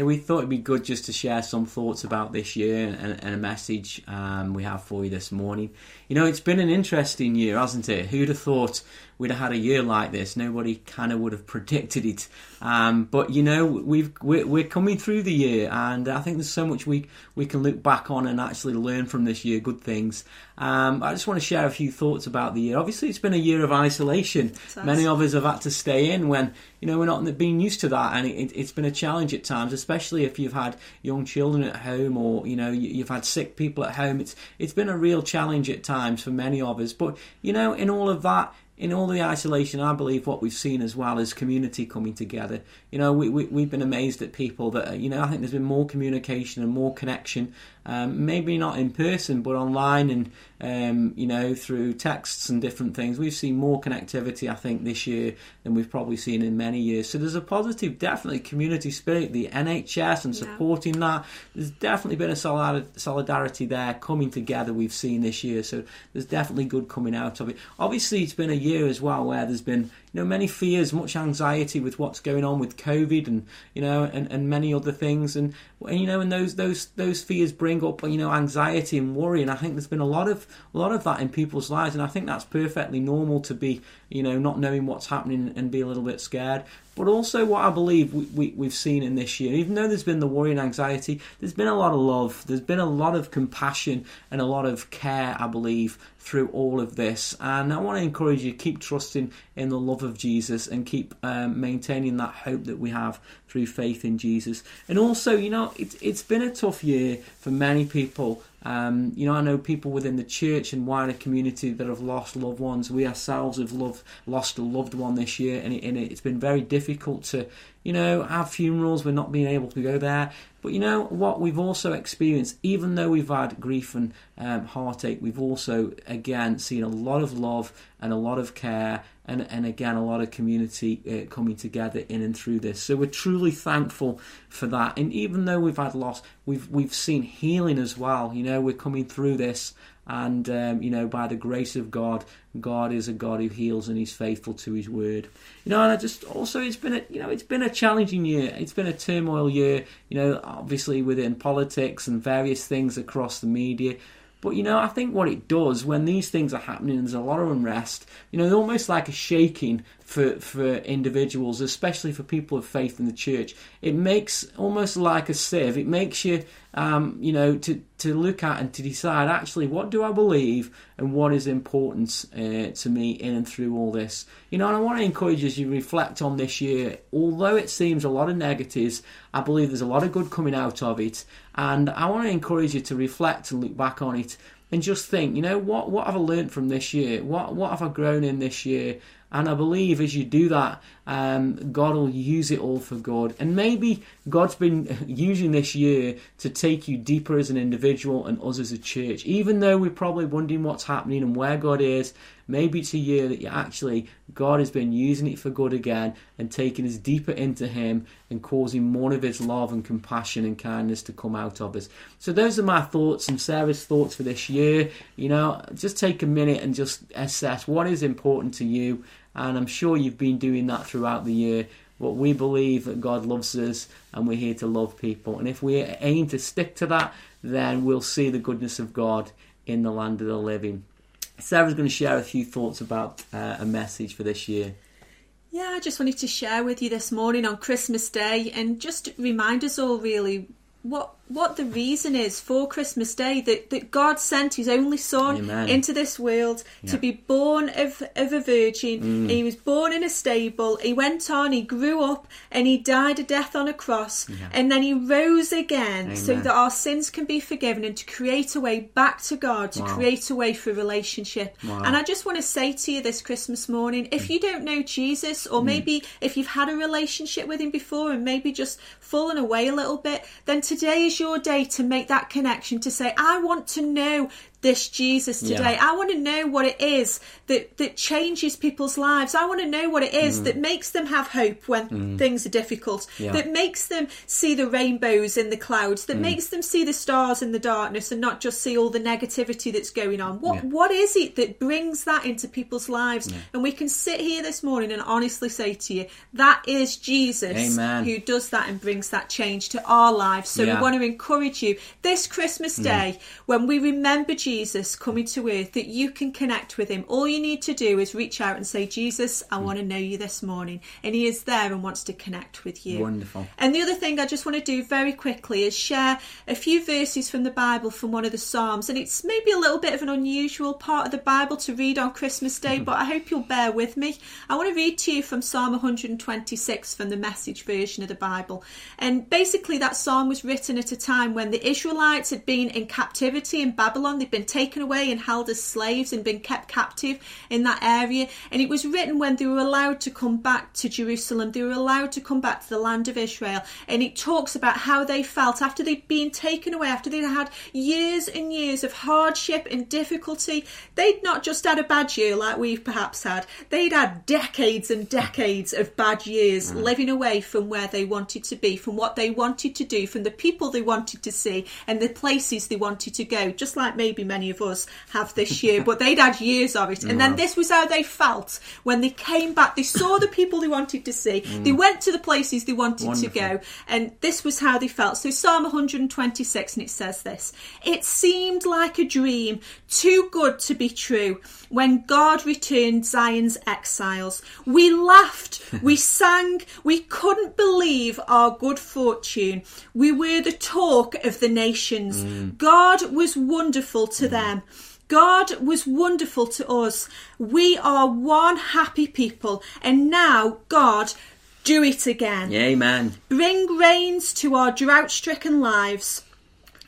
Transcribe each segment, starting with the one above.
hey, we thought it'd be good just to share some thoughts about this year and, and a message um, we have for you this morning. You know, it's been an interesting year, hasn't it? Who'd have thought we'd have had a year like this? Nobody kind of would have predicted it. Um, but you know, we've we're, we're, coming through the year, and I think there's so much we we can look back on and actually learn from this year, good things. Um, I just want to share a few thoughts about the year. Obviously, it's been a year of isolation. Many of us have had to stay in when you know we're not being used to that, and it, has been a challenge at times, especially if you've had young children at home or you know you've had sick people at home. It's it's been a real challenge at times for many of us. But you know, in all of that, in all the isolation, I believe what we've seen as well is community coming together. You know, we, we, we've been amazed at people that, you know, I think there's been more communication and more connection um, maybe not in person, but online and um, you know through texts and different things. We've seen more connectivity, I think, this year than we've probably seen in many years. So there's a positive, definitely community spirit, the NHS and supporting yeah. that. There's definitely been a solidarity there coming together. We've seen this year, so there's definitely good coming out of it. Obviously, it's been a year as well where there's been you know many fears, much anxiety with what's going on with COVID and you know and, and many other things and, and you know and those those those fears bring up you know anxiety and worry and I think there's been a lot of a lot of that in people's lives and I think that's perfectly normal to be you know not knowing what's happening and be a little bit scared but also what I believe we, we, have seen in this year, even though there's been the worry and anxiety, there's been a lot of love, there's been a lot of compassion and a lot of care, I believe, through all of this. And I want to encourage you keep trusting in the love of Jesus and keep um, maintaining that hope that we have through faith in Jesus. And also, you know, it, it's been a tough year for many people. Um, you know, I know people within the church and wider community that have lost loved ones. We ourselves have lost a loved one this year, and, it, and it's been very difficult to, you know, have funerals. We're not being able to go there. But you know what we've also experienced, even though we've had grief and um, heartache, we've also again seen a lot of love and a lot of care and, and again a lot of community uh, coming together in and through this. So we're truly thankful for that. And even though we've had loss, we've we've seen healing as well. You know, we're coming through this and um, you know by the grace of God, God is a God who heals and He's faithful to His word. You know, and I just also it's been a you know it's been a challenging year. It's been a turmoil year. You know, obviously within politics and various things across the media. But you know, I think what it does when these things are happening, there's a lot of unrest. You know, almost like a shaking for for individuals, especially for people of faith in the church. It makes almost like a sieve. It makes you, um, you know, to to look at and to decide actually what do I believe and what is important uh, to me in and through all this. You know, and I want to encourage you as you reflect on this year. Although it seems a lot of negatives, I believe there's a lot of good coming out of it, and I want to encourage you to reflect and look back on it and just think, you know, what what have I learned from this year? What what have I grown in this year? And I believe as you do that, um, God will use it all for good. And maybe God's been using this year to take you deeper as an individual and us as a church. Even though we're probably wondering what's happening and where God is, maybe it's a year that you actually, God has been using it for good again and taking us deeper into Him and causing more of His love and compassion and kindness to come out of us. So those are my thoughts and Sarah's thoughts for this year. You know, just take a minute and just assess what is important to you and I'm sure you've been doing that throughout the year. But we believe that God loves us and we're here to love people. And if we aim to stick to that, then we'll see the goodness of God in the land of the living. Sarah's going to share a few thoughts about uh, a message for this year. Yeah, I just wanted to share with you this morning on Christmas Day and just remind us all really what what the reason is for Christmas Day that, that God sent His only Son Amen. into this world yeah. to be born of, of a virgin. Mm. He was born in a stable. He went on. He grew up, and he died a death on a cross, yeah. and then he rose again Amen. so that our sins can be forgiven and to create a way back to God, to wow. create a way for relationship. Wow. And I just want to say to you this Christmas morning, if mm. you don't know Jesus, or mm. maybe if you've had a relationship with Him before and maybe just fallen away a little bit, then today is your day to make that connection to say, I want to know this Jesus today. Yeah. I want to know what it is that, that changes people's lives. I want to know what it is mm. that makes them have hope when mm. things are difficult, yeah. that makes them see the rainbows in the clouds, that mm. makes them see the stars in the darkness and not just see all the negativity that's going on. What yeah. what is it that brings that into people's lives? And we can sit here this morning and honestly say to you, that is Jesus Amen. who does that and brings that change to our lives. So we want to encourage you this Christmas mm. day when we remember Jesus Jesus coming to earth that you can connect with him. All you need to do is reach out and say, Jesus, I mm. want to know you this morning. And he is there and wants to connect with you. Wonderful. And the other thing I just want to do very quickly is share a few verses from the Bible from one of the Psalms. And it's maybe a little bit of an unusual part of the Bible to read on Christmas Day, but I hope you'll bear with me. I want to read to you from Psalm 126 from the message version of the Bible. And basically, that psalm was written at a time when the Israelites had been in captivity in Babylon. They'd been been taken away and held as slaves and been kept captive in that area. And it was written when they were allowed to come back to Jerusalem, they were allowed to come back to the land of Israel. And it talks about how they felt after they'd been taken away, after they'd had years and years of hardship and difficulty. They'd not just had a bad year like we've perhaps had, they'd had decades and decades of bad years mm. living away from where they wanted to be, from what they wanted to do, from the people they wanted to see, and the places they wanted to go, just like maybe many of us have this year, but they'd had years of it. And wow. then this was how they felt when they came back. They saw the people they wanted to see, mm. they went to the places they wanted Wonderful. to go, and this was how they felt. So, Psalm 126, and it says this It seemed like a dream, too good to be true, when God returned Zion's exiles. We laughed, we sang, we couldn't believe our good fortune. We were the talk of the nations. Mm. God was wonderful to them. God was wonderful to us. We are one happy people. And now, God, do it again. Amen. Bring rains to our drought stricken lives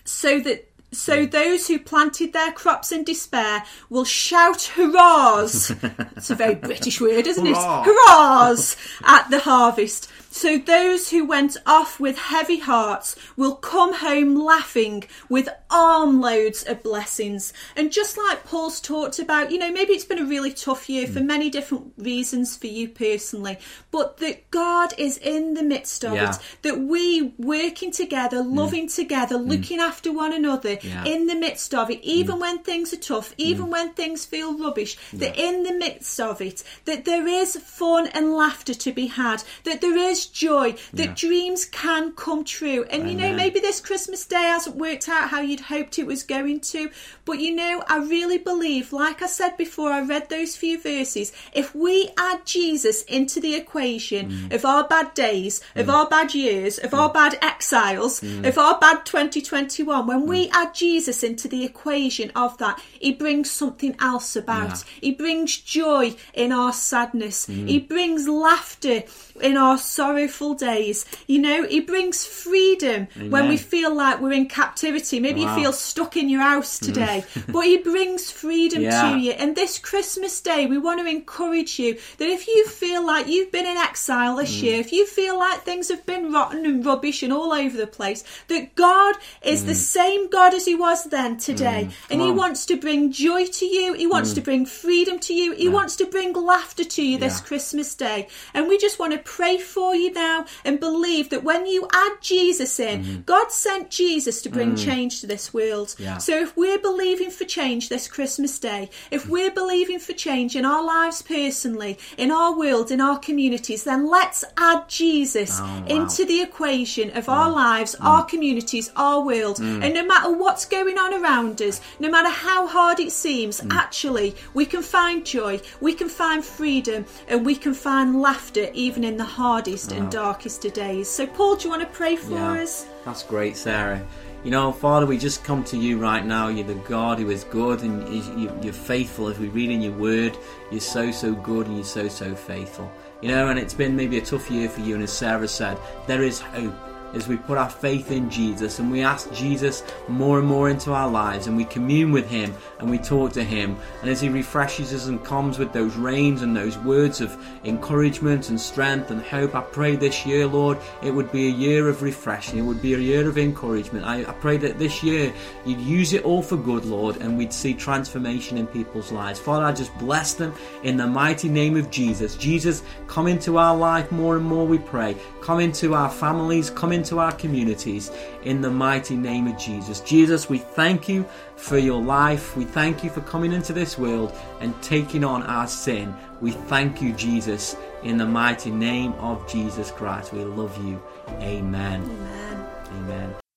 so that so those who planted their crops in despair will shout hurrahs. It's a very British word, isn't it? Hurrahs at the harvest. So those who went off with heavy hearts will come home laughing with armloads of blessings. And just like Paul's talked about, you know, maybe it's been a really tough year for hmm. many different reasons for you personally, but that God is in the midst of yeah. it, that we working together, hmm. loving mm. together, mm. looking after one another yeah. in the midst of it, even mm. when things are tough, even when things feel rubbish, yeah. that in the midst of it, that there is fun and laughter to be had, that there is joy, that yeah. dreams can come true. And Amen. you know, maybe this Christmas day hasn't worked out how you'd hoped it was going to, but you know, I really believe, like I said before, I read those few verses, if we add Jesus into the equation mm. of our bad days, mm. of our bad years, of mm. our bad exiles, mm. of our bad 2021, when we mm. add Jesus into the equation of that, he brings something else about. Yeah. He brings joy in our sadness. He brings laughter in our sorrowful days. You know, He brings freedom Amen. when we feel like we're in captivity. Maybe wow. you feel stuck in your house mm. today, but He brings freedom yeah. to you. And this Christmas day, we want to encourage you that if you feel like you've been in exile this mm. year, if you feel like things have been rotten and rubbish and all over the place, that God is mm. the same God as He was then today. Mm. And He wants to bring joy to you, He wants mm. to bring freedom to you, He yeah. wants to bring laughter to you this yeah. Christmas day. And we just want to pray for you now and believe that when you add Jesus in, mm. God sent Jesus to bring mm. change to this world. Yeah. So if we're believing for change this Christmas day, if we're believing for change in our lives personally, in our world, in our communities, then let's add Jesus oh, wow. into the equation of wow. our lives, mm. our communities, our world. Mm. And no matter what's going on around us, no matter how hard it seems, mm. actually, we can find joy, we can find freedom, and we can find laughter even in the hardest and darkest of days. So, Paul, do you want to pray for yeah, us? That's great, Sarah. You know, Father, we just come to you right now. You're the God who is good and you're faithful. If we read in your word, you're so, so good and you're so, so faithful. You know, and it's been maybe a tough year for you, and as Sarah said, there is hope. As we put our faith in Jesus and we ask Jesus more and more into our lives and we commune with Him and we talk to Him. And as He refreshes us and comes with those rains and those words of encouragement and strength and hope, I pray this year, Lord, it would be a year of refreshing. It would be a year of encouragement. I, I pray that this year you'd use it all for good, Lord, and we'd see transformation in people's lives. Father, I just bless them in the mighty name of Jesus. Jesus, come into our life more and more, we pray. Come into our families, come into our communities in the mighty name of Jesus. Jesus, we thank you for your life. We thank you for coming into this world and taking on our sin. We thank you, Jesus, in the mighty name of Jesus Christ. We love you. Amen. Amen. Amen.